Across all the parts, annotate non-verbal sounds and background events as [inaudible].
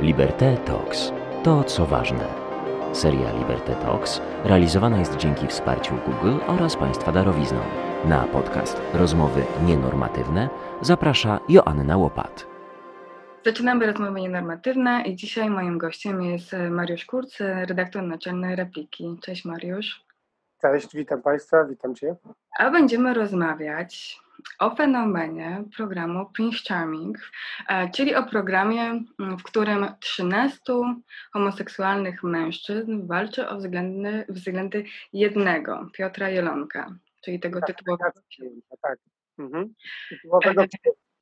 Liberté Talks. To, co ważne. Seria Liberté Talks realizowana jest dzięki wsparciu Google oraz Państwa darowizną. Na podcast Rozmowy Nienormatywne zaprasza Joanna Łopat. Zaczynamy rozmowy nienormatywne i dzisiaj moim gościem jest Mariusz Kurz, redaktor naczelny Repliki. Cześć Mariusz. Cześć, witam Państwa, witam Cię. A będziemy rozmawiać o fenomenie programu Prince Charming, e, czyli o programie, mm, w którym 13 homoseksualnych mężczyzn walczy o względy, względy jednego, Piotra Jelonka, czyli tego tak, tytułowego. Tak, tak. Mhm. Tytułowego... E,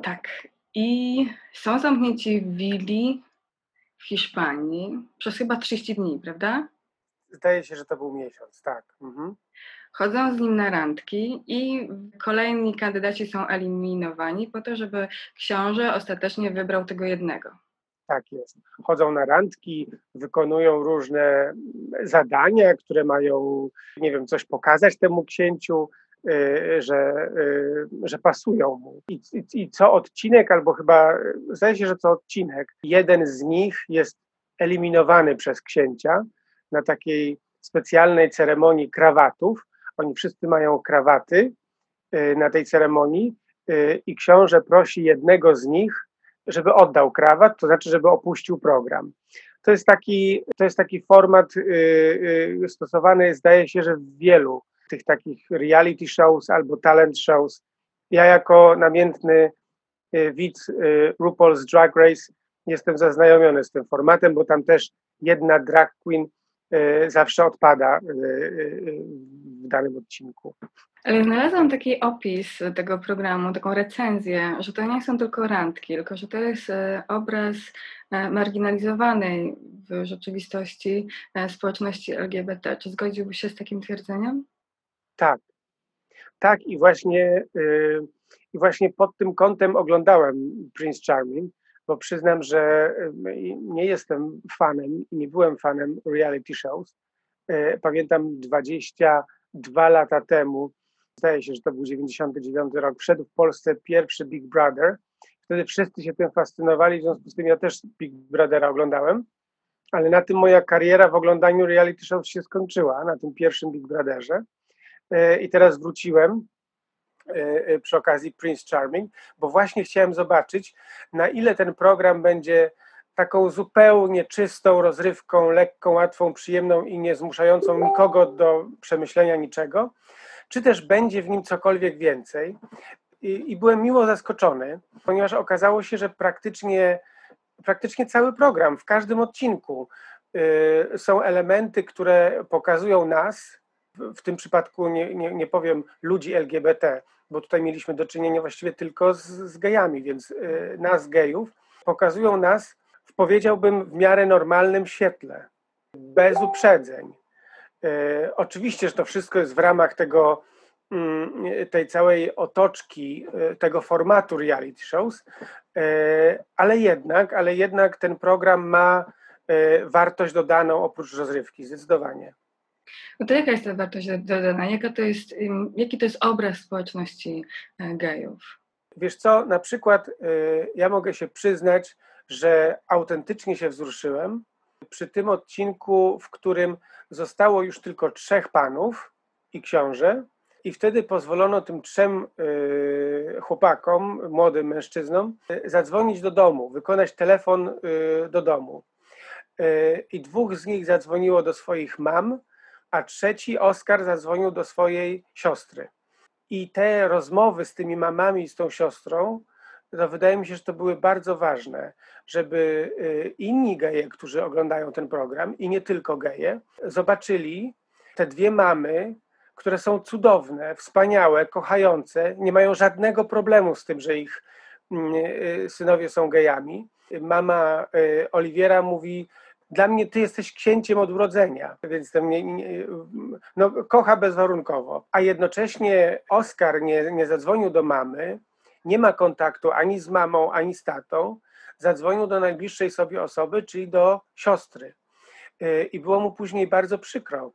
tak. I są zamknięci w willi w Hiszpanii przez chyba 30 dni, prawda? Zdaje się, że to był miesiąc, tak. Mhm. Chodzą z nim na randki i kolejni kandydaci są eliminowani po to, żeby książę ostatecznie wybrał tego jednego. Tak jest. Chodzą na randki, wykonują różne zadania, które mają, nie wiem, coś pokazać temu księciu, y, że, y, że pasują mu. I, i, I co odcinek, albo chyba, zdaje się, że co odcinek, jeden z nich jest eliminowany przez księcia na takiej specjalnej ceremonii krawatów, oni wszyscy mają krawaty y, na tej ceremonii y, i książę prosi jednego z nich, żeby oddał krawat, to znaczy, żeby opuścił program. To jest taki, to jest taki format y, stosowany, zdaje się, że w wielu tych takich reality shows albo talent shows. Ja jako namiętny widz RuPaul's Drag Race jestem zaznajomiony z tym formatem, bo tam też jedna drag queen zawsze odpada w danym odcinku. Ale znalazłam taki opis tego programu, taką recenzję, że to nie są tylko randki, tylko że to jest e, obraz e, marginalizowanej w rzeczywistości e, społeczności LGBT. Czy zgodziłbyś się z takim twierdzeniem? Tak. Tak i właśnie, i właśnie pod tym kątem oglądałem Prince Charming, bo przyznam, że nie jestem fanem i nie byłem fanem reality shows. Pamiętam 20 dwa lata temu, zdaje się, że to był 99 rok, wszedł w Polsce pierwszy Big Brother. Wtedy wszyscy się tym fascynowali, w związku z tym ja też Big Brothera oglądałem, ale na tym moja kariera w oglądaniu reality show się skończyła, na tym pierwszym Big Brotherze. E, I teraz wróciłem e, e, przy okazji Prince Charming, bo właśnie chciałem zobaczyć, na ile ten program będzie taką zupełnie czystą rozrywką, lekką, łatwą, przyjemną i nie zmuszającą nikogo do przemyślenia niczego, czy też będzie w nim cokolwiek więcej. I, i byłem miło zaskoczony, ponieważ okazało się, że praktycznie, praktycznie cały program, w każdym odcinku y, są elementy, które pokazują nas, w, w tym przypadku nie, nie, nie powiem ludzi LGBT, bo tutaj mieliśmy do czynienia właściwie tylko z, z gejami, więc y, nas gejów, pokazują nas powiedziałbym, w miarę normalnym świetle, bez uprzedzeń. E, oczywiście, że to wszystko jest w ramach tego, mm, tej całej otoczki, e, tego formatu reality shows, e, ale jednak, ale jednak ten program ma wartość dodaną oprócz rozrywki, zdecydowanie. No to jaka jest ta wartość dodana? Jaka to jest, jaki to jest obraz społeczności gejów? Wiesz co, na przykład ja mogę się przyznać, że autentycznie się wzruszyłem przy tym odcinku, w którym zostało już tylko trzech panów i książę, i wtedy pozwolono tym trzem y, chłopakom, młodym mężczyznom, y, zadzwonić do domu, wykonać telefon y, do domu. I dwóch z nich zadzwoniło do swoich mam, a trzeci, Oskar, zadzwonił do swojej siostry. I te rozmowy z tymi mamami i z tą siostrą to wydaje mi się, że to były bardzo ważne, żeby y, inni geje, którzy oglądają ten program i nie tylko geje, zobaczyli te dwie mamy, które są cudowne, wspaniałe, kochające, nie mają żadnego problemu z tym, że ich mm, y, synowie są gejami. Mama y, Oliwiera mówi, dla mnie ty jesteś księciem od urodzenia, więc to mnie, nie, no, kocha bezwarunkowo. A jednocześnie Oskar nie, nie zadzwonił do mamy, nie ma kontaktu ani z mamą, ani z tatą, zadzwonił do najbliższej sobie osoby, czyli do siostry. Y, I było mu później bardzo przykro,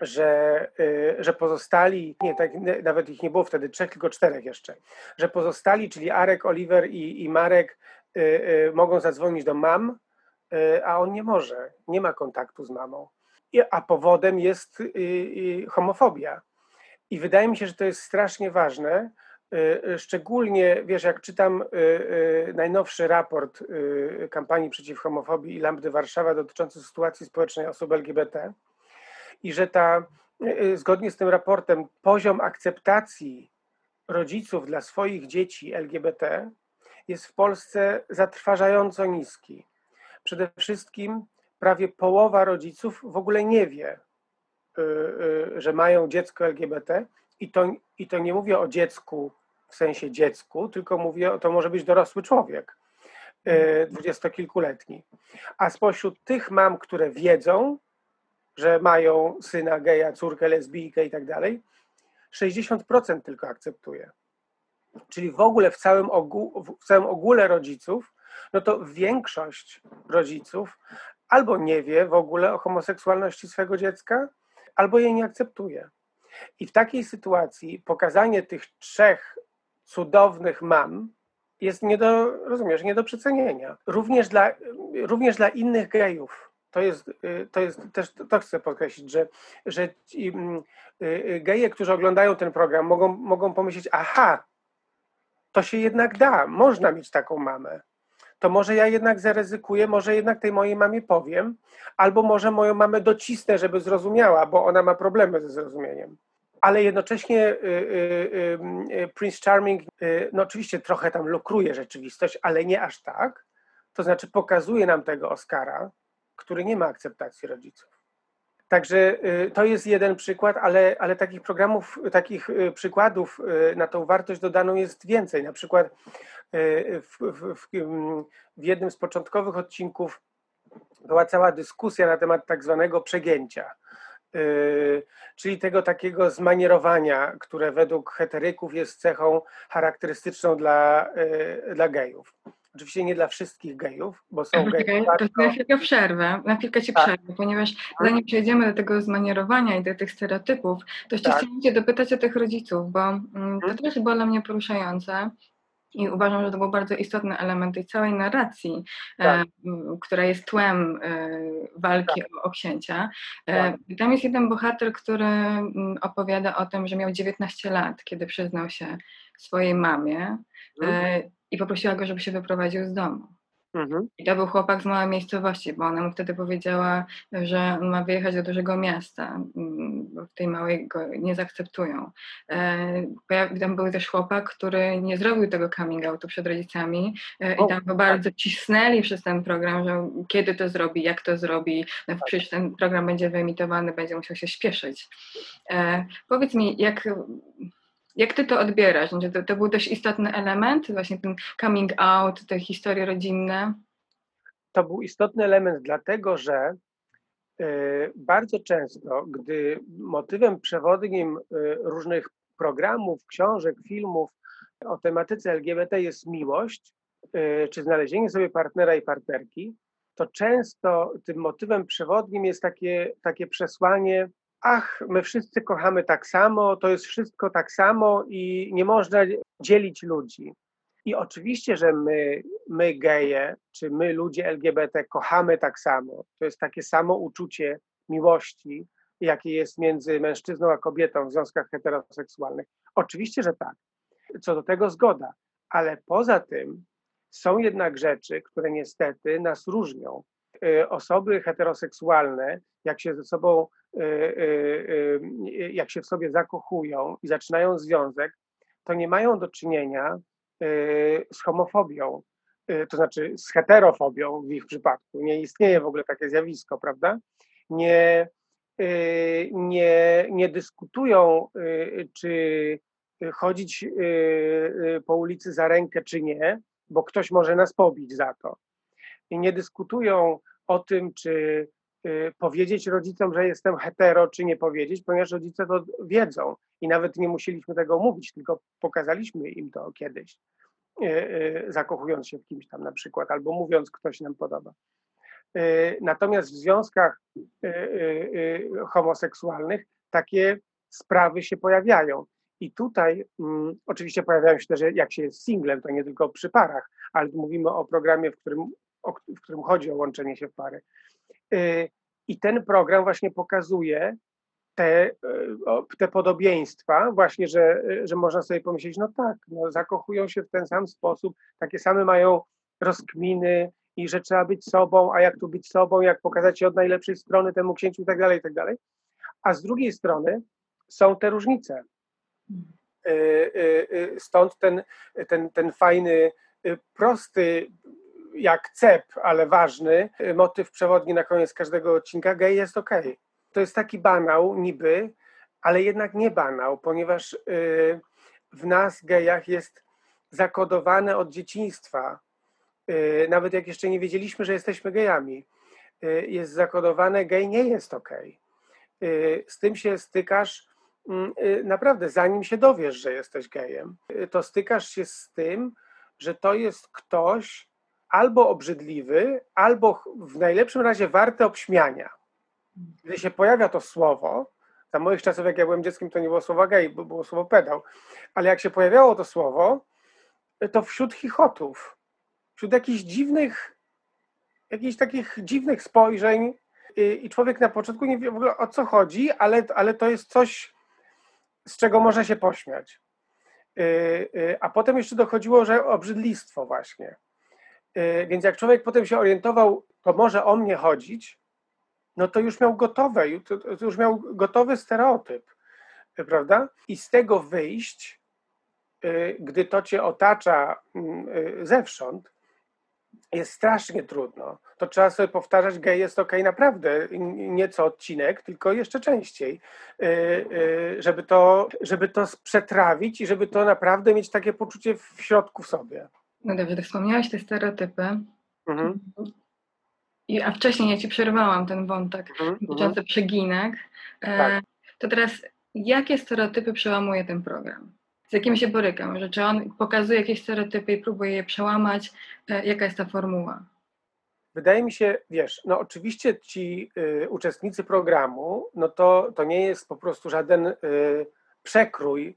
że, y, że pozostali, nie, tak, nawet ich nie było wtedy trzech, tylko czterech jeszcze, że pozostali, czyli Arek, Oliver i, i Marek, y, mogą zadzwonić do mam, a on nie może, nie ma kontaktu z mamą. A powodem jest homofobia. I wydaje mi się, że to jest strasznie ważne, szczególnie, wiesz, jak czytam najnowszy raport kampanii przeciw homofobii i Lambdy Warszawa dotyczący sytuacji społecznej osób LGBT i że ta, zgodnie z tym raportem, poziom akceptacji rodziców dla swoich dzieci LGBT jest w Polsce zatrważająco niski. Przede wszystkim prawie połowa rodziców w ogóle nie wie, y, y, że mają dziecko LGBT i to, i to nie mówię o dziecku w sensie dziecku, tylko mówię, to może być dorosły człowiek, y, dwudziestokilkuletni. A spośród tych mam, które wiedzą, że mają syna geja, córkę lesbijkę i tak dalej, 60% tylko akceptuje. Czyli w ogóle w całym, ogół, w całym ogóle rodziców, no to większość rodziców albo nie wie w ogóle o homoseksualności swego dziecka, albo jej nie akceptuje. I w takiej sytuacji pokazanie tych trzech cudownych mam jest nie do, rozumiesz, nie do przecenienia. Również dla, również dla innych gejów. To jest, to jest też, to chcę podkreślić, że, że ci, mm, y, y, geje, którzy oglądają ten program, mogą, mogą pomyśleć, aha, to się jednak da, można mieć taką mamę. To może ja jednak zaryzykuję, może jednak tej mojej mamie powiem, albo może moją mamę docisnę, żeby zrozumiała, bo ona ma problemy ze zrozumieniem. Ale jednocześnie y, y, y, Prince Charming, no oczywiście trochę tam lukruje rzeczywistość, ale nie aż tak. To znaczy pokazuje nam tego Oscara, który nie ma akceptacji rodziców. Także to jest jeden przykład, ale, ale takich programów, takich przykładów na tą wartość dodaną jest więcej. Na przykład w, w, w, w jednym z początkowych odcinków była cała dyskusja na temat tak zwanego przegięcia, czyli tego takiego zmanierowania, które według heteryków jest cechą charakterystyczną dla, dla gejów. Oczywiście nie dla wszystkich gejów, bo są geje. geje. To na chwilkę przerwę, na chwilkę ci tak. przerwę, ponieważ zanim przejdziemy do tego zmanierowania i do tych stereotypów, to jeszcze tak. chciałam cię dopytać o tych rodziców, bo mm, to też było dla mnie poruszające. I uważam, że to był bardzo istotny element tej całej narracji, e, tak. e, która jest tłem e, walki tak. o, o, księcia. E, tak. Tam jest jeden bohater, który opowiada o tym, że miał 19 lat, kiedy przyznał się swojej mamie. Hmm i poprosiła go, żeby się wyprowadził z domu. Mhm. I to był chłopak z małej miejscowości, bo ona mu wtedy powiedziała, że ma wyjechać do dużego miasta, bo w tej małej go nie zaakceptują. E, tam był też chłopak, który nie zrobił tego coming outu przed rodzicami e, i tam go bardzo cisnęli przez ten program, że kiedy to zrobi, jak to zrobi, no, przecież ten program będzie wyemitowany, będzie musiał się śpieszyć. E, powiedz mi, jak jak ty to odbierasz? Znaczy, to, to był dość istotny element, właśnie ten coming out, te historie rodzinne? To był istotny element, dlatego że y, bardzo często, gdy motywem przewodnim y, różnych programów, książek, filmów o tematyce LGBT jest miłość, y, czy znalezienie sobie partnera i partnerki, to często tym motywem przewodnim jest takie, takie przesłanie, ach, my wszyscy kochamy tak samo, to jest wszystko tak samo i nie można dzielić ludzi. I oczywiście, że my, my geje, czy my ludzie LGBT kochamy tak samo. To jest takie samo uczucie miłości, jakie jest między mężczyzną a kobietą w związkach heteroseksualnych. Oczywiście, że tak. Co do tego zgoda. Ale poza tym są jednak rzeczy, które niestety nas różnią. Y, osoby heteroseksualne, jak się ze sobą Y, y, jak się w sobie zakochują i zaczynają związek, to nie mają do czynienia z homofobią, to znaczy z heterofobią w ich przypadku. Nie istnieje w ogóle takie zjawisko, prawda? Nie, nie, nie dyskutują, czy chodzić po ulicy za rękę, czy nie, bo ktoś może nas pobić za to. Nie dyskutują o tym, czy Y, powiedzieć rodzicom, że jestem hetero, czy nie powiedzieć, ponieważ rodzice to wiedzą i nawet nie musieliśmy tego mówić, tylko pokazaliśmy im to kiedyś, y, y, zakochując się w kimś tam na przykład, albo mówiąc, ktoś nam podoba. Natomiast w związkach homoseksualnych takie sprawy się pojawiają. I tutaj um, oczywiście pojawiają się też, jak się jest singlem, to nie tylko przy parach, ale mówimy o programie, w którym w którym chodzi o łączenie się w pary. I ten program właśnie pokazuje te, te podobieństwa, właśnie, że, że można sobie pomyśleć, no tak, no zakochują się w ten sam sposób, takie same mają rozkminy i że trzeba być sobą, a jak tu być sobą, jak pokazać się od najlepszej strony temu księciu i tak dalej, i tak dalej. A z drugiej strony są te różnice. Y, y, y, stąd ten, ten, ten fajny, prosty jak cep, ale ważny motyw przewodni na koniec każdego odcinka gej jest ok. To jest taki banał niby, ale jednak nie banał, ponieważ w nas gejach jest zakodowane od dzieciństwa Y, nawet jak jeszcze nie wiedzieliśmy, że jesteśmy gejami, y, jest zakodowane, gej nie jest ok. Z tym się stykasz mm, y, naprawdę, zanim się dowiesz, że jesteś gejem, to stykasz się z tym, że to jest ktoś albo obrzydliwy, albo w najlepszym razie warte obśmiania. Gdy się pojawia to słowo, za moich czasów, jak ja byłem dzieckiem, to nie było słowa gej, było słowo pedał, ale jak się pojawiało to słowo, to wśród chichotów, wśród jakichś dziwnych, jakichś takich dziwnych spojrzeń i człowiek na początku nie wie w ogóle o co chodzi, ale, ale to jest coś, z czego można się pośmiać. Y, y, a potem jeszcze dochodziło, że obrzydlistwo właśnie. Y, więc jak człowiek potem się orientował, to może o mnie chodzić, no to już miał gotowe, to już miał gotowy stereotyp, prawda? I z tego wyjść, gdy to cię otacza mm, zewsząd, jest strasznie trudno. To trzeba sobie powtarzać, gej jest ok naprawdę, nie co odcinek, tylko jeszcze częściej, żeby to, żeby to przetrawić i żeby to naprawdę mieć takie poczucie w środku w sobie. No dobrze, to wspomniałeś te stereotypy. Mhm. I, a wcześniej ja ci przerwałam ten wątek mhm. mhm. dotyczący przeginek. E, tak. To teraz, jakie stereotypy przełamuje ten program? z jakim się borykam, że czy on pokazuje jakieś stereotypy i próbuje je przełamać, e, jaka jest ta formuła? Wydaje mi się, wiesz, no oczywiście ci y, uczestnicy programu, no to, to nie jest po prostu żaden y, przekrój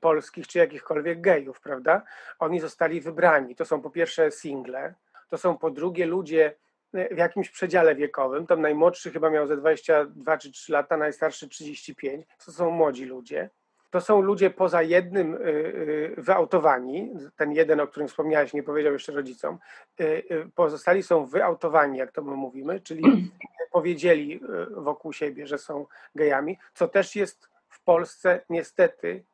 polskich czy jakichkolwiek gejów, prawda? Oni zostali wybrani. To są po pierwsze single, to są po drugie ludzie y, w jakimś przedziale wiekowym. Tam najmłodszy chyba miał ze 22 czy 3 lata, najstarszy 35. To są młodzi ludzie to są ludzie poza jednym y, y, wyautowani, ten jeden, o którym wspomniałeś, nie powiedział jeszcze rodzicom, y, pozostali są wyautowani, jak to my mówimy, czyli [clears throat] powiedzieli wokół siebie, że są gejami, co też jest Polsce niestety,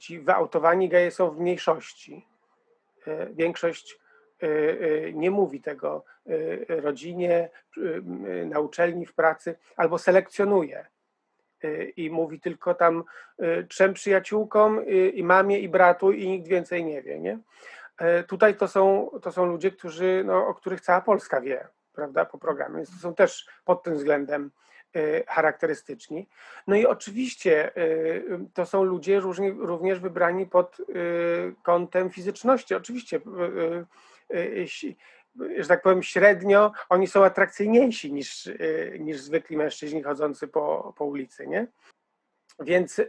ci wyautowani geje są w mniejszości. Większość nie mówi tego rodzinie, na uczelni, w pracy, albo selekcjonuje Y, i mówi tylko tam y, trzem przyjaciółkom y, i mamie i bratu i nikt więcej nie wie, nie? Tutaj to są, to są ludzie, którzy, no, o których cała Polska wie, prawda, po programie, więc to są też pod tym względem charakterystyczni. No i oczywiście to są ludzie również wybrani pod kątem fizyczności. Oczywiście że tak powiem, średnio oni są atrakcyjniejsi niż, y, niż zwykli mężczyźni chodzący po, po ulicy, nie? Więc, y,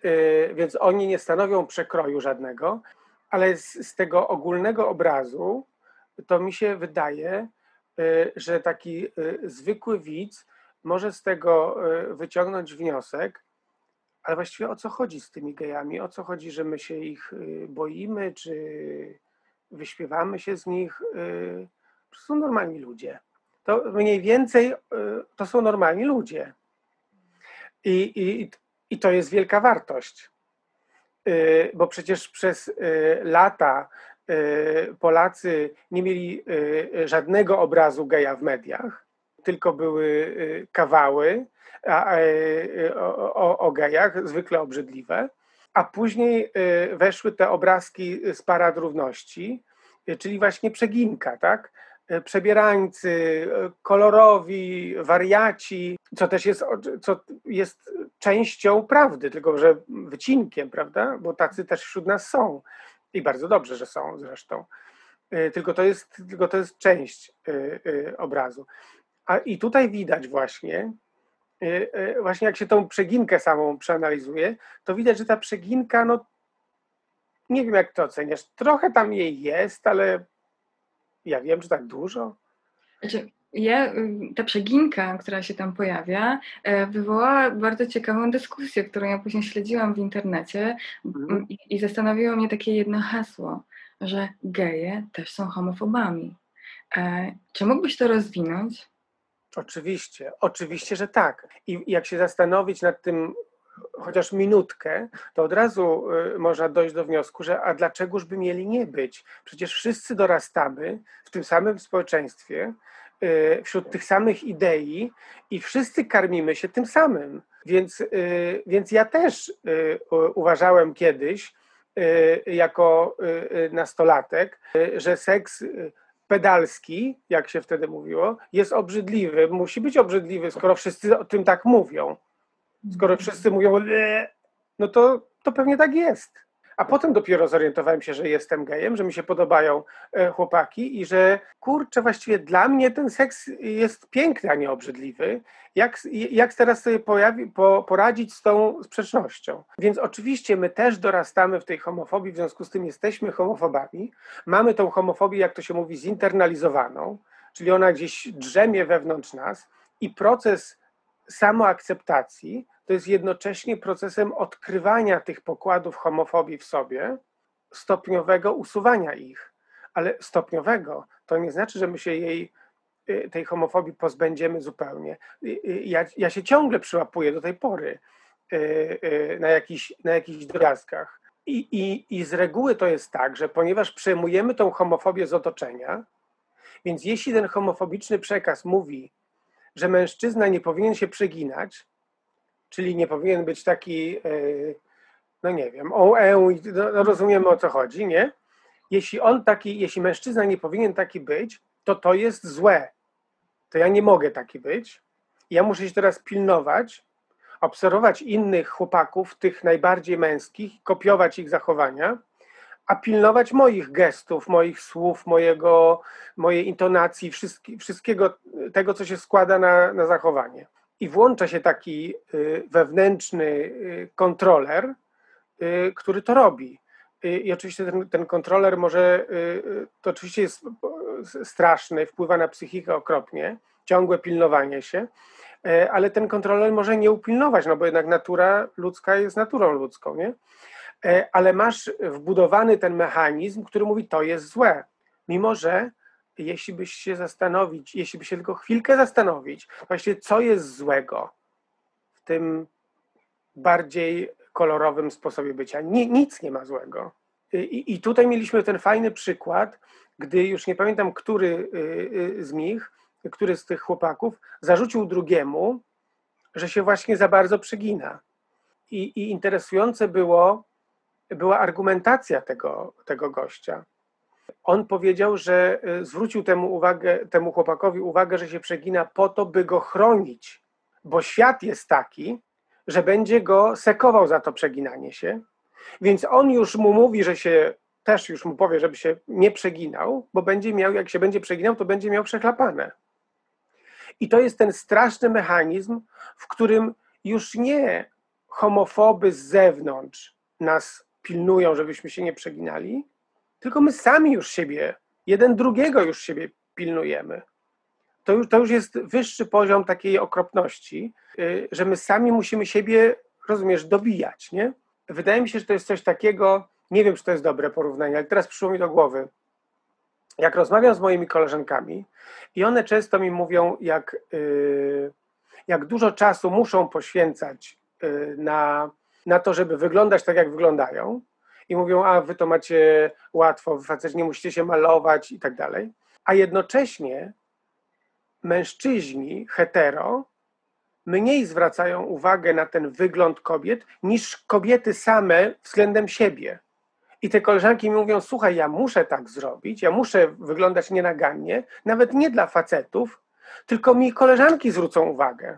więc oni nie stanowią przekroju żadnego, ale z, z tego ogólnego obrazu to mi się wydaje, y, że taki zwykły widz może z tego wyciągnąć wniosek, ale właściwie o co chodzi z tymi gejami? O co chodzi, że my się ich boimy, czy wyśpiewamy się z nich? To są normalni ludzie. To mniej więcej to są normalni ludzie. I, i, i to jest wielka wartość. Bo przecież przez lata Polacy nie mieli żadnego obrazu geja w mediach, tylko były kawały o, o, o gejach, zwykle obrzydliwe. A później weszły te obrazki z Parad Równości, czyli właśnie przeginka, tak? Przebierańcy, kolorowi, wariaci, co też jest, co jest częścią prawdy, tylko że wycinkiem, prawda? Bo tacy też wśród nas są i bardzo dobrze, że są zresztą. Tylko to jest, tylko to jest część obrazu. A i tutaj widać właśnie, właśnie jak się tą przeginkę samą przeanalizuje, to widać, że ta przeginka, no nie wiem jak to oceniasz, trochę tam jej jest, ale ja wiem, że tak dużo. Znaczy, ja, y, ta przeginka, która się tam pojawia, wywołała bardzo ciekawą dyskusję, którą ja później śledziłam w internecie Mhm. i, i zastanowiło mnie takie jedno hasło, że geje też są homofobami. E, Czy mógłbyś to rozwinąć? Oczywiście, oczywiście, że tak. I jak się zastanowić nad tym chociaż minutkę, to od razu y, można dojść do wniosku, że a dlaczegoż by mieli nie być? Przecież wszyscy dorastamy w tym samym społeczeństwie, y, wśród tych samych idei i wszyscy karmimy się tym samym. Więc, y, więc ja też uważałem kiedyś, jako nastolatek, że seks pedalski, jak się wtedy mówiło, jest obrzydliwy, musi być obrzydliwy, skoro wszyscy o tym tak mówią. Skoro wszyscy mówią, "Le", no to, to pewnie tak jest. A potem dopiero zorientowałem się, że jestem gejem, że mi się podobają e, chłopaki i że kurczę, właściwie dla mnie ten seks jest piękny, a nie obrzydliwy. Jak, jak teraz sobie pojawi, po, poradzić z tą sprzecznością? Więc oczywiście my też dorastamy w tej homofobii, w związku z tym jesteśmy homofobami. Mamy tą homofobię, jak to się mówi, zinternalizowaną, czyli ona gdzieś drzemie wewnątrz nas i proces samoakceptacji to jest jednocześnie procesem odkrywania tych pokładów homofobii w sobie, stopniowego usuwania ich. Ale stopniowego to nie znaczy, że my się jej, y, tej homofobii pozbędziemy zupełnie. Y, y, Ja, ja się ciągle przyłapuję do tej pory na jakichś, na jakichś drobiazgach. I, i, I z reguły to jest tak, że ponieważ przejmujemy tą homofobię z otoczenia, więc jeśli ten homofobiczny przekaz mówi, że mężczyzna nie powinien się przeginać, czyli nie powinien być taki, e, no nie wiem, o, e, no, no rozumiemy o co chodzi, nie? Jeśli on taki, jeśli mężczyzna nie powinien taki być, to to jest złe. To ja nie mogę taki być. Ja muszę się teraz pilnować, obserwować innych chłopaków, tych najbardziej męskich, kopiować ich zachowania, a pilnować moich gestów, moich słów, mojego, mojej intonacji, wszystki, wszystkiego tego, co się składa na, na zachowanie. I włącza się taki y, wewnętrzny y, kontroler, y, który to robi. I oczywiście ten, ten kontroler może, to oczywiście jest straszny, wpływa na psychikę okropnie, ciągłe pilnowanie się, ale ten kontroler może nie upilnować, no bo jednak natura ludzka jest naturą ludzką, nie? Ale masz wbudowany ten mechanizm, który mówi, to jest złe. Mimo, że jeśli byś się zastanowić, jeśli by się tylko chwilkę zastanowić, właśnie co jest złego w tym bardziej kolorowym sposobie bycia. Ni, nic nie ma złego. I, I tutaj mieliśmy ten fajny przykład, gdy już nie pamiętam, który y, y, z nich, który z tych chłopaków zarzucił drugiemu, że się właśnie za bardzo przegina. I, i interesujące było, była argumentacja tego, tego gościa. On powiedział, że y, zwrócił temu, uwagę, temu chłopakowi uwagę, że się przegina po to, by go chronić, bo świat jest taki, że będzie go sekował za to przeginanie się. Więc on już mu mówi, że się też już mu powie, żeby się nie przeginał, bo będzie miał, jak się będzie przeginał, to będzie miał przechlapane. I to jest ten straszny mechanizm, w którym już nie homofoby z zewnątrz nas pilnują, żebyśmy się nie przeginali, tylko my sami już siebie, jeden drugiego już siebie pilnujemy. To już, to już jest wyższy poziom takiej okropności, y, że my sami musimy siebie, rozumiesz, dobijać, nie? Wydaje mi się, że to jest coś takiego, nie wiem, czy to jest dobre porównanie, ale teraz przyszło mi do głowy. Jak rozmawiam z moimi koleżankami i one często mi mówią, jak, y, jak dużo czasu muszą poświęcać y, na, na to, żeby wyglądać tak, jak wyglądają, i mówią, a wy to macie łatwo, wy faceci nie musicie się malować i tak dalej. A jednocześnie mężczyźni hetero mniej zwracają uwagę na ten wygląd kobiet niż kobiety same względem siebie. I te koleżanki mi mówią: Słuchaj, ja muszę tak zrobić, ja muszę wyglądać nienagannie, nawet nie dla facetów, tylko mi koleżanki zwrócą uwagę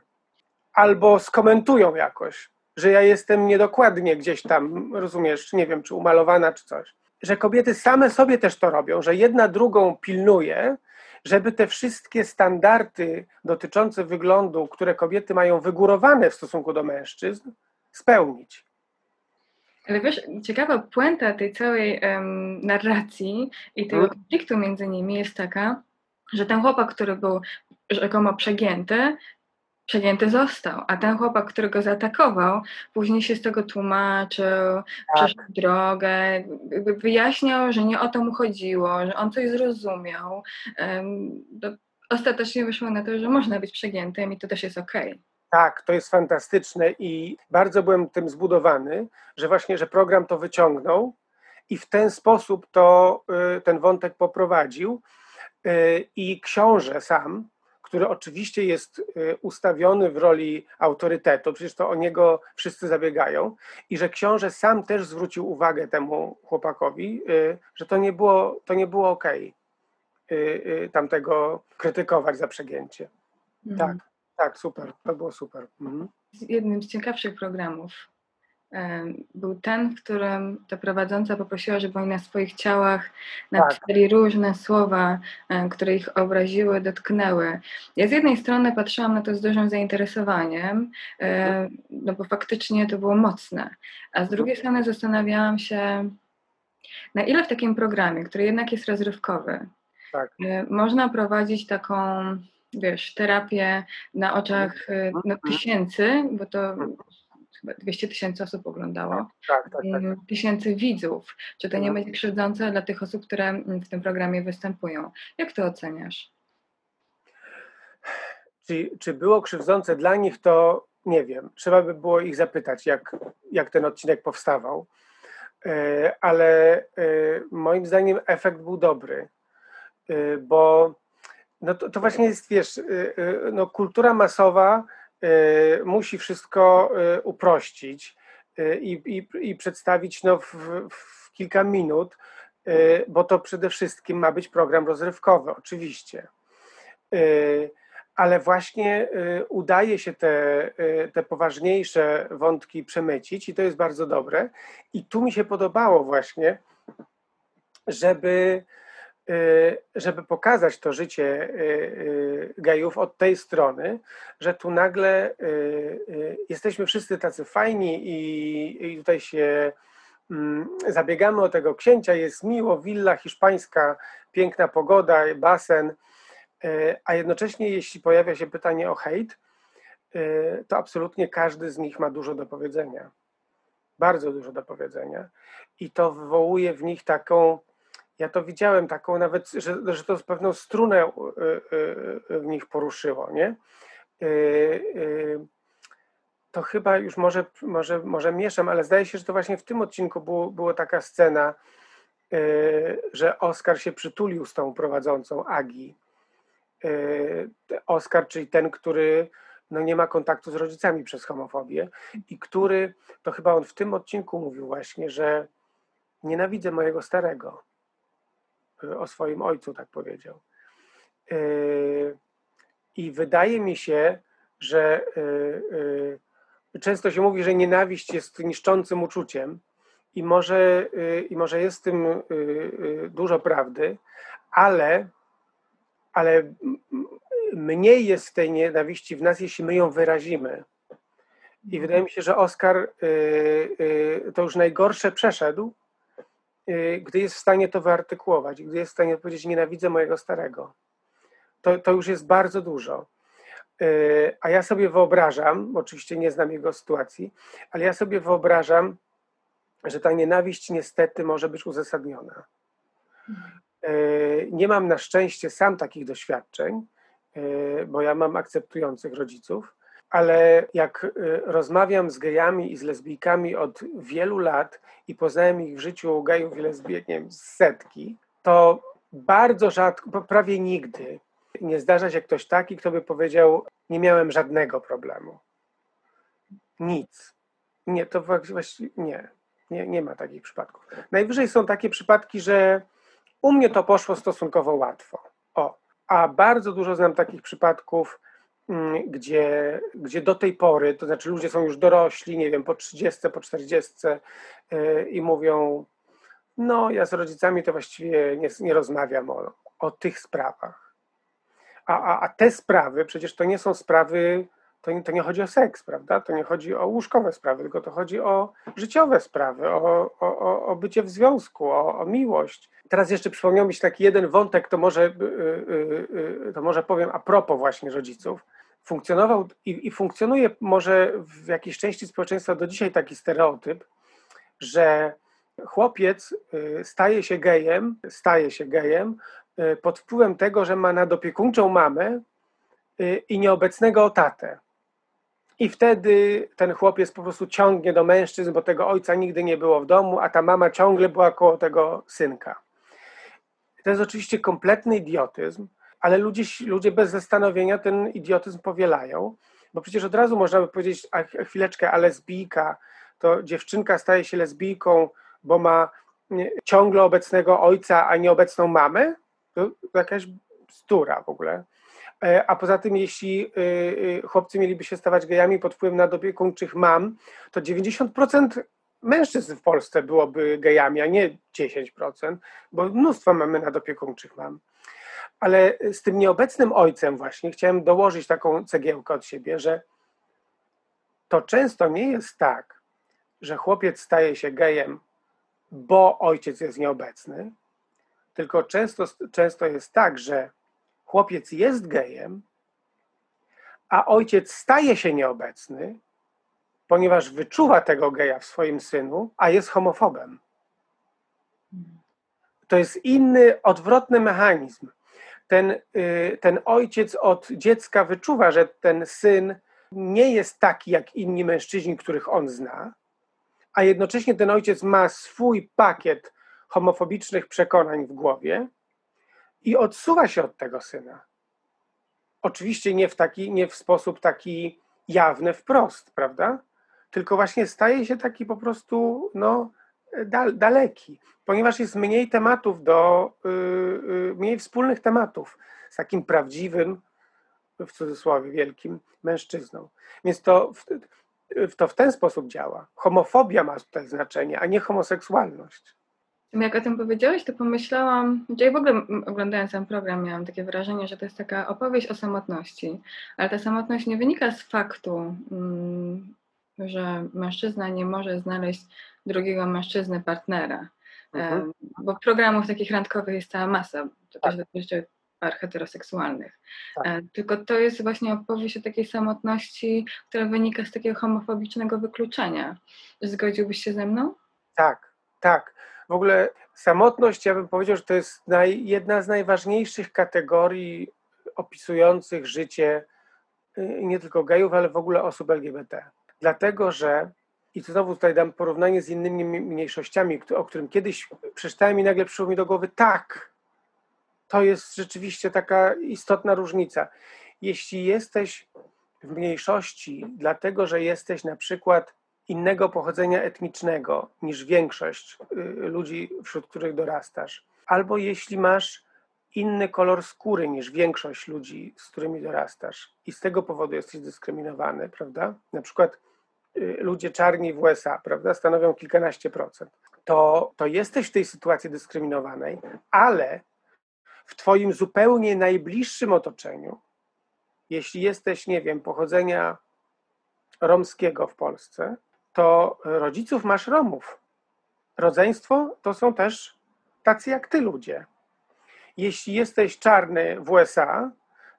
albo skomentują jakoś, że ja jestem niedokładnie gdzieś tam, rozumiesz, nie wiem, czy umalowana, czy coś. Że kobiety same sobie też to robią, że jedna drugą pilnuje, żeby te wszystkie standardy dotyczące wyglądu, które kobiety mają wygórowane w stosunku do mężczyzn, spełnić. Ale wiesz, ciekawa puenta tej całej um, narracji i tego Mhm. konfliktu między nimi jest taka, że ten chłopak, który był rzekomo przegięty, przegięty został, a ten chłopak, który go zaatakował, później się z tego tłumaczył, przeszedł drogę, wyjaśniał, że nie o to mu chodziło, że on coś zrozumiał. Um, to ostatecznie wyszło na to, że można być przegiętym i to też jest okej. Tak, to jest fantastyczne i bardzo byłem tym zbudowany, że właśnie, że program to wyciągnął i w ten sposób to y, ten wątek poprowadził y, i książę sam, który oczywiście jest y, ustawiony w roli autorytetu, przecież to o niego wszyscy zabiegają i że książę sam też zwrócił uwagę temu chłopakowi, że to nie było, to nie było okej tamtego krytykować za przegięcie. Tak. Tak, super, to było super. Mhm. Jednym z ciekawszych programów był ten, w którym ta prowadząca poprosiła, żeby oni na swoich ciałach napisali różne słowa, które ich obraziły, dotknęły. Ja z jednej strony patrzyłam na to z dużym zainteresowaniem, em, no bo faktycznie to było mocne, a z drugiej strony zastanawiałam się, na ile w takim programie, który jednak jest rozrywkowy, Tak. e, można prowadzić taką wiesz, terapię na oczach y, no, tysięcy, bo to chyba 200 tysięcy osób oglądało, Tak, tak, tak. mm, tysięcy widzów. Czy to nie Mhm. będzie krzywdzące dla tych osób, które mm, w tym programie występują? Jak to oceniasz? Czy, czy było krzywdzące dla nich, to nie wiem. Trzeba by było ich zapytać, jak, jak ten odcinek powstawał. E, Ale e, moim zdaniem efekt był dobry, E, bo no to, to właśnie jest, wiesz, no kultura masowa musi wszystko e, uprościć e, i, i, i przedstawić no, w, w kilka minut, bo to przede wszystkim ma być program rozrywkowy, oczywiście. Ale właśnie udaje się te, te poważniejsze wątki przemycić i to jest bardzo dobre. I tu mi się podobało właśnie, żeby, żeby pokazać to życie e, e, gejów od tej strony, że tu nagle jesteśmy wszyscy tacy fajni i, i tutaj się mm, zabiegamy o tego księcia, jest miło, willa hiszpańska, piękna pogoda, basen, a jednocześnie jeśli pojawia się pytanie o hejt, to absolutnie każdy z nich ma dużo do powiedzenia. Bardzo dużo do powiedzenia. I to wywołuje w nich taką, ja to widziałem, taką nawet, że, że to pewną strunę e, e, w nich poruszyło, nie? To chyba już może, może, może mieszam, ale zdaje się, że to właśnie w tym odcinku było, była taka scena, że Oskar się przytulił z tą prowadzącą Agi. Oskar, czyli ten, który no nie ma kontaktu z rodzicami przez homofobię i który, to chyba on w tym odcinku mówił właśnie, że nienawidzę mojego starego. E, O swoim ojcu tak powiedział. E, I wydaje mi się, że e, często się mówi, że nienawiść jest niszczącym uczuciem i może, i może jest w tym dużo prawdy, ale, ale mniej jest tej nienawiści w nas, jeśli my ją wyrazimy. I wydaje mi się, że Oskar to już najgorsze przeszedł, gdy jest w stanie to wyartykułować, gdy jest w stanie powiedzieć: Nienawidzę mojego starego. To, to już jest bardzo dużo. Y, A ja sobie wyobrażam, oczywiście nie znam jego sytuacji, ale ja sobie wyobrażam, że ta nienawiść niestety może być uzasadniona. Y, Nie mam na szczęście sam takich doświadczeń, y, bo ja mam akceptujących rodziców, ale jak y, rozmawiam z gejami i z lesbijkami od wielu lat i poznałem ich w życiu gejów i lesbijek, nie wiem, setki, to bardzo rzadko, prawie nigdy nie zdarza się ktoś taki, kto by powiedział, nie miałem żadnego problemu. Nic. Nie, to właściwie nie. Nie, nie ma takich przypadków. Najwyżej są takie przypadki, że u mnie to poszło stosunkowo łatwo. O, a bardzo dużo znam takich przypadków, gdzie, gdzie do tej pory, to znaczy ludzie są już dorośli, nie wiem, po 30, po 40 yy, i mówią, no ja z rodzicami to właściwie nie, nie rozmawiam o, o tych sprawach. A, a, a te sprawy przecież to nie są sprawy to nie, to nie chodzi o seks, prawda? To nie chodzi o łóżkowe sprawy, tylko to chodzi o życiowe sprawy, o, o, o- bycie w związku, o, o miłość. Teraz jeszcze przypomniał mi się taki jeden wątek, to może, y, y, y, to może powiem a propos właśnie rodziców. Funkcjonował i, i funkcjonuje może w jakiejś części społeczeństwa do dzisiaj taki stereotyp, że chłopiec y, staje się gejem, staje się gejem y, pod wpływem tego, że ma nadopiekuńczą mamę y, i nieobecnego tatę. I wtedy ten chłopiec po prostu ciągnie do mężczyzn, bo tego ojca nigdy nie było w domu, a ta mama ciągle była koło tego synka. To jest oczywiście kompletny idiotyzm, ale ludzie, ludzie bez zastanowienia ten idiotyzm powielają, bo przecież od razu można by powiedzieć, a ch- chwileczkę, a lesbijka, to dziewczynka staje się lesbijką, bo ma ciągle obecnego ojca, a nieobecną mamę? To jakaś bzdura w ogóle. E, A poza tym, jeśli y, y, chłopcy mieliby się stawać gejami pod wpływem nadopiekuńczych mam, to 90% mężczyzn w Polsce byłoby gejami, a nie 10%, bo mnóstwo mamy nadopiekuńczych mam. Ale z tym nieobecnym ojcem właśnie chciałem dołożyć taką cegiełkę od siebie, że to często nie jest tak, że chłopiec staje się gejem, bo ojciec jest nieobecny, tylko często, często jest tak, że chłopiec jest gejem, a ojciec staje się nieobecny, ponieważ wyczuwa tego geja w swoim synu, a jest homofobem. To jest inny, odwrotny mechanizm. Ten, y, ten ojciec od dziecka wyczuwa, że ten syn nie jest taki jak inni mężczyźni, których on zna, a jednocześnie ten ojciec ma swój pakiet homofobicznych przekonań w głowie i odsuwa się od tego syna. Oczywiście nie w, taki, nie w sposób taki jawny wprost, prawda? Tylko właśnie staje się taki po prostu no, dal, daleki, ponieważ jest mniej tematów do, y, y, mniej wspólnych tematów z takim prawdziwym, w cudzysłowie wielkim, mężczyzną. Więc to w, to w ten sposób działa. Homofobia ma tutaj znaczenie, a nie homoseksualność. Jak o tym powiedziałeś, to pomyślałam, ja w ogóle oglądając ten program miałam takie wrażenie, że to jest taka opowieść o samotności, ale ta samotność nie wynika z faktu, mm, że mężczyzna nie może znaleźć drugiego mężczyzny, partnera. Mhm. Bo programów takich randkowych jest cała masa, to też dotyczy par heteroseksualnych. Tak. E, Tylko to jest właśnie opowieść o takiej samotności, która wynika z takiego homofobicznego wykluczenia. Zgodziłbyś się ze mną? Tak, tak. W ogóle samotność, ja bym powiedział, że to jest naj, jedna z najważniejszych kategorii opisujących życie y, nie tylko gejów, ale w ogóle osób LGBT. Dlatego, że i znowu tutaj dam porównanie z innymi mi- mniejszościami, o którym kiedyś przeczytałem i nagle przyszło mi do głowy, tak, to jest rzeczywiście taka istotna różnica. Jeśli jesteś w mniejszości, dlatego że jesteś na przykład innego pochodzenia etnicznego niż większość y, ludzi, wśród których dorastasz, albo jeśli masz inny kolor skóry niż większość ludzi, z którymi dorastasz i z tego powodu jesteś dyskryminowany, prawda? Na przykład ludzie czarni w USA, prawda, stanowią kilkanaście procent. To, to jesteś w tej sytuacji dyskryminowanej, ale w twoim zupełnie najbliższym otoczeniu, jeśli jesteś, nie wiem, pochodzenia romskiego w Polsce, to rodziców masz Romów. Rodzeństwo to są też tacy jak ty ludzie. Jeśli jesteś czarny w USA,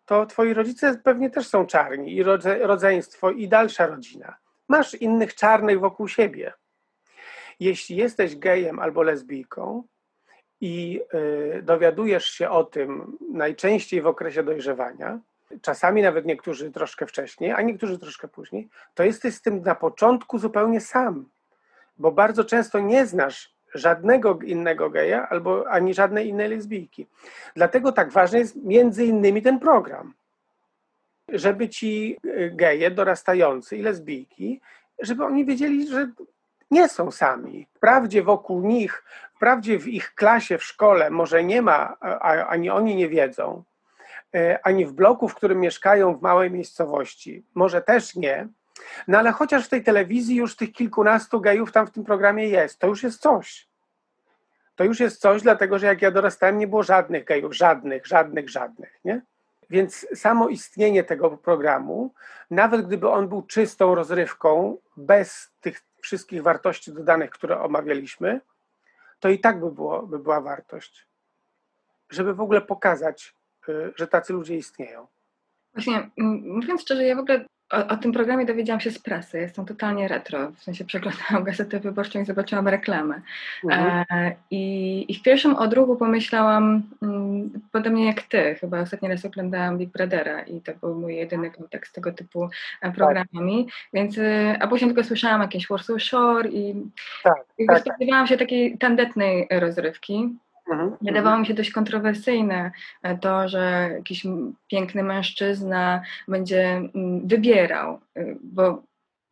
to twoi rodzice pewnie też są czarni i rodze, rodzeństwo i dalsza rodzina. Masz innych czarnych wokół siebie. Jeśli jesteś gejem albo lesbijką i y, dowiadujesz się o tym najczęściej w okresie dojrzewania, czasami nawet niektórzy troszkę wcześniej, a niektórzy troszkę później, to jesteś z tym na początku zupełnie sam, bo bardzo często nie znasz żadnego innego geja albo ani żadnej innej lesbijki. Dlatego tak ważny jest między innymi ten program, żeby ci y, geje dorastający i lesbijki, żeby oni wiedzieli, że nie są sami. Wprawdzie wokół nich, wprawdzie w ich klasie, w szkole może nie ma, ani oni nie wiedzą, e, ani w bloku, w którym mieszkają w małej miejscowości, może też nie, no ale chociaż w tej telewizji już tych kilkunastu gejów tam w tym programie jest, to już jest coś. To już jest coś, dlatego że jak ja dorastałem, nie było żadnych gejów, żadnych, żadnych, żadnych, nie? Więc samo istnienie tego programu, nawet gdyby on był czystą rozrywką, bez tych wszystkich wartości dodanych, które omawialiśmy, to i tak by, było, by była wartość. Żeby w ogóle pokazać, y, że tacy ludzie istnieją. Właśnie, mówiąc szczerze, ja w ogóle o, o, tym programie dowiedziałam się z prasy. Jestem totalnie retro. W sensie przeglądałam [laughs] gazetę wyborczą i zobaczyłam reklamę. Mhm. E, i, I w pierwszym odruchu pomyślałam, mm, podobnie jak ty, chyba ostatni raz oglądałam Big Brothera i to był mój jedyny kontakt z tego typu e, tak. programami. Tak. Więc, e, a później tylko słyszałam jakieś Warsaw Shore i, tak, i tak. spodziewałam się takiej tandetnej rozrywki. Mhm, Wydawało mhm. mi się dość kontrowersyjne e, to, że jakiś piękny mężczyzna będzie wybierał, e, bo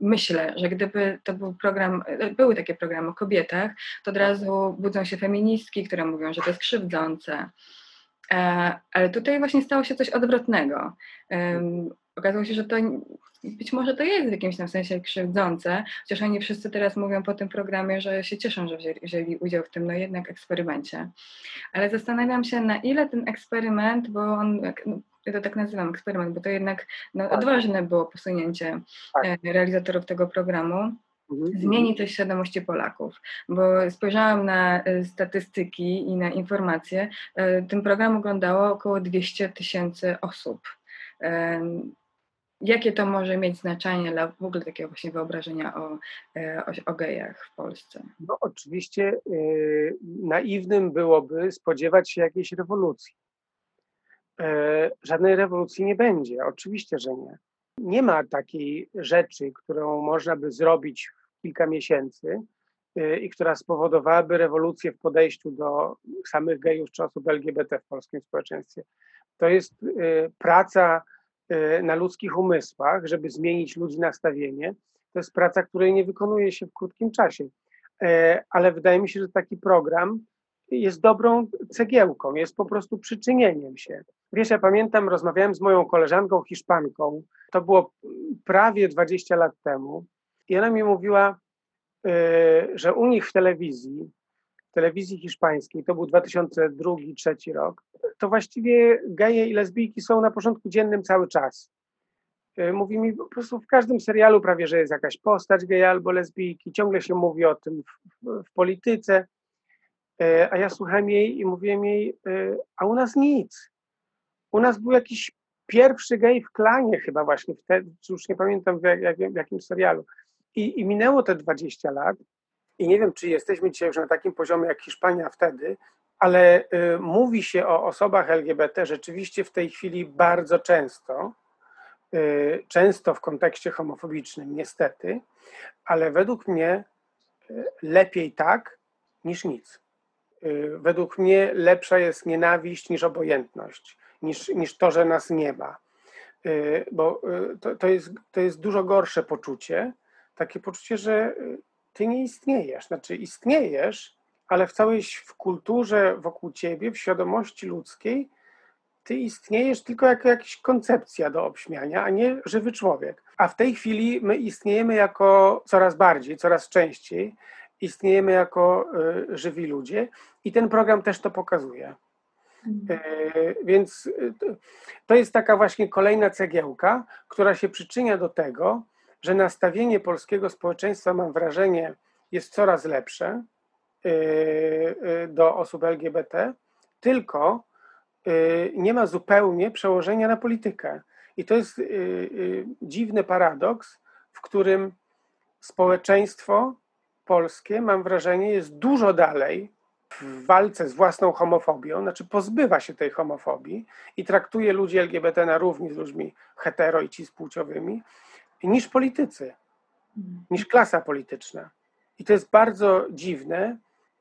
myślę, że gdyby to był program, e, były takie programy o kobietach, to od razu budzą się feministki, które mówią, że to jest krzywdzące. Ale tutaj właśnie stało się coś odwrotnego. Okazało się, że to być może to jest w jakimś tam sensie krzywdzące, chociaż oni wszyscy teraz mówią po tym programie, że się cieszą, że wzięli, wzięli udział w tym no jednak eksperymencie. Ale zastanawiam się, na ile ten eksperyment, bo on, no, ja to tak nazywam eksperyment, bo to jednak no, tak. odważne było posunięcie tak. E, realizatorów tego programu, mhm. zmieni coś w świadomości Polaków, bo spojrzałam na e, statystyki i na informacje, e, ten program oglądało około 200 tysięcy osób jakie to może mieć znaczenie dla w ogóle takiego właśnie wyobrażenia o, e, o, o gejach w Polsce? No oczywiście yy, naiwnym byłoby spodziewać się jakiejś rewolucji. Yy, żadnej rewolucji nie będzie, oczywiście, że nie. Nie ma takiej rzeczy, którą można by zrobić w kilka miesięcy yy, i która spowodowałaby rewolucję w podejściu do samych gejów czy osób LGBT w polskim społeczeństwie. To jest praca na ludzkich umysłach, żeby zmienić ludzi nastawienie, to jest praca, której nie wykonuje się w krótkim czasie. E, ale wydaje mi się, że taki program jest dobrą cegiełką, jest po prostu przyczynieniem się. Wiesz, ja pamiętam, rozmawiałem z moją koleżanką Hiszpanką, to było prawie 20 lat temu, i ona mi mówiła, e, że u nich w telewizji telewizji hiszpańskiej, to był 2002-2003 rok, to właściwie geje i lesbijki są na porządku dziennym cały czas. E, mówi mi po prostu w każdym serialu prawie, że jest jakaś postać geja albo lesbijki, ciągle się mówi o tym w, w, w polityce, e, a ja słuchałem jej i mówiłem jej, e, a u nas nic. U nas był jakiś pierwszy gej w klanie chyba właśnie wtedy, już nie pamiętam w, jak, w jakim serialu. I, I minęło te 20 lat i nie wiem, czy jesteśmy dzisiaj już na takim poziomie jak Hiszpania wtedy, ale y, mówi się o osobach LGBT rzeczywiście w tej chwili bardzo często, y, często w kontekście homofobicznym, niestety, ale według mnie y, lepiej tak niż nic. Y, według mnie lepsza jest nienawiść niż obojętność, niż, niż to, że nas nie ma. Y, bo y, to, to, jest, to jest dużo gorsze poczucie, takie poczucie, że ty nie istniejesz. Znaczy, istniejesz, ale w całej w kulturze wokół ciebie, w świadomości ludzkiej, ty istniejesz tylko jako jakaś koncepcja do obśmiania, a nie żywy człowiek. A w tej chwili my istniejemy jako coraz bardziej, coraz częściej, istniejemy jako y, żywi ludzie i ten program też to pokazuje. Y, więc y, to jest taka właśnie kolejna cegiełka, która się przyczynia do tego, że nastawienie polskiego społeczeństwa, mam wrażenie, jest coraz lepsze y, y, do osób LGBT, tylko y, nie ma zupełnie przełożenia na politykę. I to jest dziwny paradoks, w którym społeczeństwo polskie, mam wrażenie, jest dużo dalej w walce z własną homofobią, znaczy pozbywa się tej homofobii i traktuje ludzi LGBT na równi z ludźmi hetero i cispłciowymi, niż politycy, niż klasa polityczna. I to jest bardzo dziwne,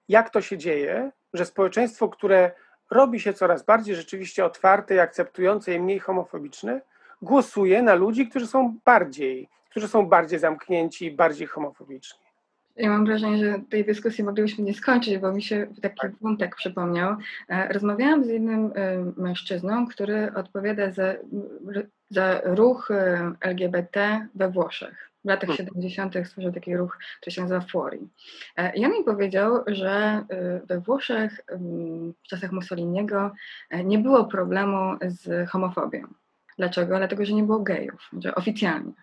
jak to się dzieje, że społeczeństwo, które robi się coraz bardziej rzeczywiście otwarte i akceptujące i mniej homofobiczne, głosuje na ludzi, którzy są bardziej, którzy są bardziej zamknięci i bardziej homofobiczni. Ja mam wrażenie, że tej dyskusji moglibyśmy nie skończyć, bo mi się taki Tak. wątek przypomniał. E, Rozmawiałam z jednym e, mężczyzną, który odpowiada za, za ruch e, LGBT we Włoszech. W latach Hmm. 70. stworzył taki ruch, który się nazywa Fuori. I on mi powiedział, że we Włoszech w czasach Mussoliniego nie było problemu z homofobią. Dlaczego? Dlatego, że nie było gejów, że oficjalnie.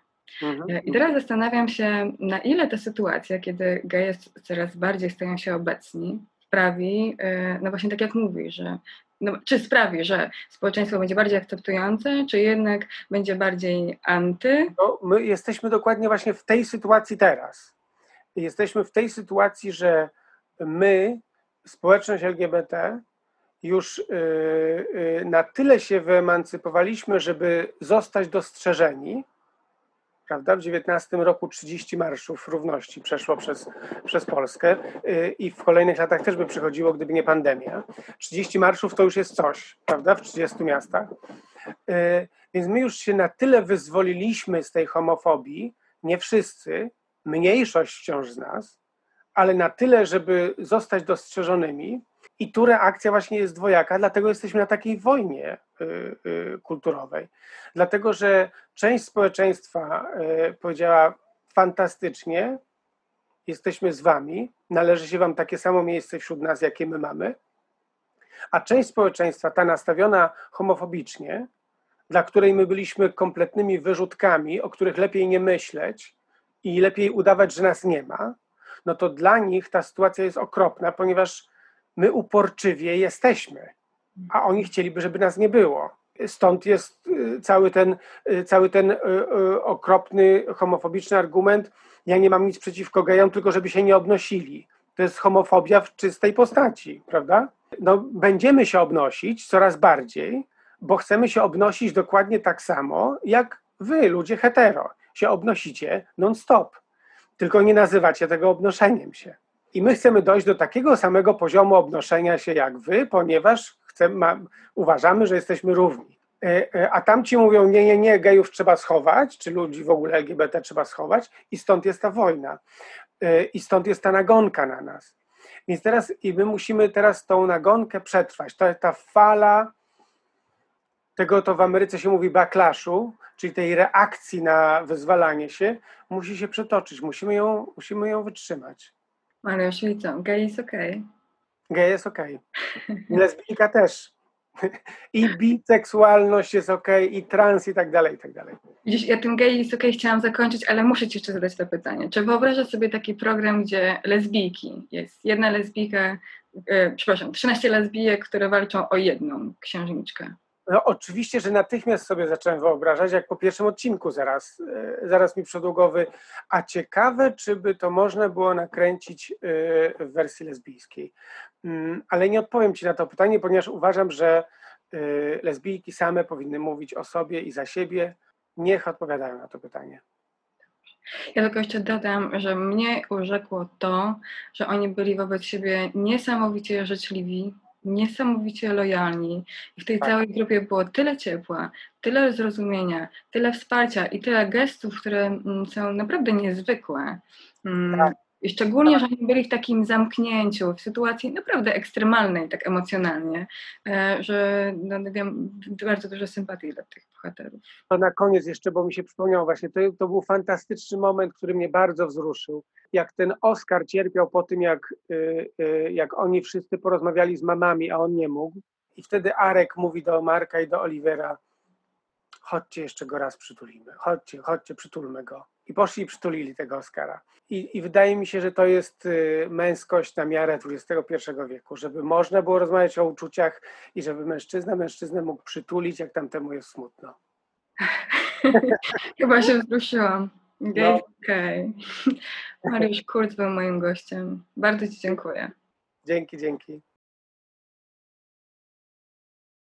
Mhm. E, I teraz zastanawiam się, na ile ta sytuacja, kiedy geje coraz bardziej stają się obecni, sprawi, e, no właśnie tak jak mówi, że no, czy sprawi, że społeczeństwo będzie bardziej akceptujące, czy jednak będzie bardziej anty? No, my jesteśmy dokładnie właśnie w tej sytuacji teraz. Jesteśmy w tej sytuacji, że my, społeczność LGBT, już y, y, na tyle się wyemancypowaliśmy, żeby zostać dostrzeżeni. Prawda? W 19 roku 30 marszów równości przeszło przez, przez Polskę y, i w kolejnych latach też by przychodziło, gdyby nie pandemia. 30 marszów to już jest coś, prawda? W 30 miastach. Y, Więc my już się na tyle wyzwoliliśmy z tej homofobii, nie wszyscy, mniejszość wciąż z nas, ale na tyle, żeby zostać dostrzeżonymi. I tu reakcja właśnie jest dwojaka, dlatego jesteśmy na takiej wojnie y, y, kulturowej. Dlatego, że część społeczeństwa y, powiedziała fantastycznie, jesteśmy z wami, należy się wam takie samo miejsce wśród nas, jakie my mamy. A część społeczeństwa, ta nastawiona homofobicznie, dla której my byliśmy kompletnymi wyrzutkami, o których lepiej nie myśleć i lepiej udawać, że nas nie ma, no to dla nich ta sytuacja jest okropna, ponieważ my uporczywie jesteśmy, a oni chcieliby, żeby nas nie było. Stąd jest y, cały ten, y, cały ten y, okropny, homofobiczny argument. Ja nie mam nic przeciwko gejom, tylko żeby się nie obnosili. To jest homofobia w czystej postaci, prawda? No, będziemy się obnosić coraz bardziej, bo chcemy się obnosić dokładnie tak samo, jak wy, ludzie hetero, się obnosicie non-stop. Tylko nie nazywacie tego obnoszeniem się. I my chcemy dojść do takiego samego poziomu obnoszenia się jak wy, ponieważ chcemy, ma, uważamy, że jesteśmy równi. E, e, A tamci mówią, nie, nie, nie, gejów trzeba schować, czy ludzi w ogóle LGBT trzeba schować, i stąd jest ta wojna. E, I stąd jest ta nagonka na nas. Więc teraz i my musimy teraz tą nagonkę przetrwać. Ta fala tego, to w Ameryce się mówi backlashu, czyli tej reakcji na wyzwalanie się, musi się przetoczyć. Musimy ją, musimy ją wytrzymać. Mariusz, czyli co, gej jest okej. Gej jest okej. Lesbijka też. I biseksualność jest okej, i trans i tak dalej, i tak dalej. Widzisz, ja tym gej jest okej chciałam zakończyć, ale muszę Ci jeszcze zadać to pytanie. Czy wyobrażasz sobie taki program, gdzie lesbijki, jest jedna lesbijka, e, przepraszam, 13 lesbijek, które walczą o jedną księżniczkę? No, oczywiście, że natychmiast sobie zacząłem wyobrażać, jak po pierwszym odcinku zaraz, e, zaraz mi głowy, a ciekawe, czy by to można było nakręcić e, w wersji lesbijskiej. Mm, Ale nie odpowiem Ci na to pytanie, ponieważ uważam, że e, lesbijki same powinny mówić o sobie i za siebie. Niech odpowiadają na to pytanie. Ja tylko jeszcze dodam, że mnie urzekło to, że oni byli wobec siebie niesamowicie życzliwi, niesamowicie lojalni i w tej Tak. całej grupie było tyle ciepła, tyle zrozumienia, tyle wsparcia i tyle gestów, które mm, są naprawdę niezwykłe. Mm, Tak. I szczególnie, że oni byli w takim zamknięciu, w sytuacji naprawdę ekstremalnej, tak emocjonalnie, e, że no, wiem bardzo dużo sympatii dla tych bohaterów. To na koniec jeszcze, bo mi się przypomniało właśnie, to, to był fantastyczny moment, który mnie bardzo wzruszył. Jak ten Oscar cierpiał po tym, jak, y, y, jak oni wszyscy porozmawiali z mamami, a on nie mógł. I wtedy Arek mówi do Marka i do Olivera, chodźcie jeszcze go raz przytulimy, chodźcie, chodźcie, przytulmy go. I poszli i przytulili tego Oscara. I, I wydaje mi się, że to jest y, męskość na miarę XXI wieku, żeby można było rozmawiać o uczuciach i żeby mężczyzna mężczyznę mógł przytulić, jak tamtemu jest smutno. [laughs] Chyba się wzruszyłam. No. okej. Mariusz Kurz był moim gościem. Bardzo Ci dziękuję. Dzięki, dzięki.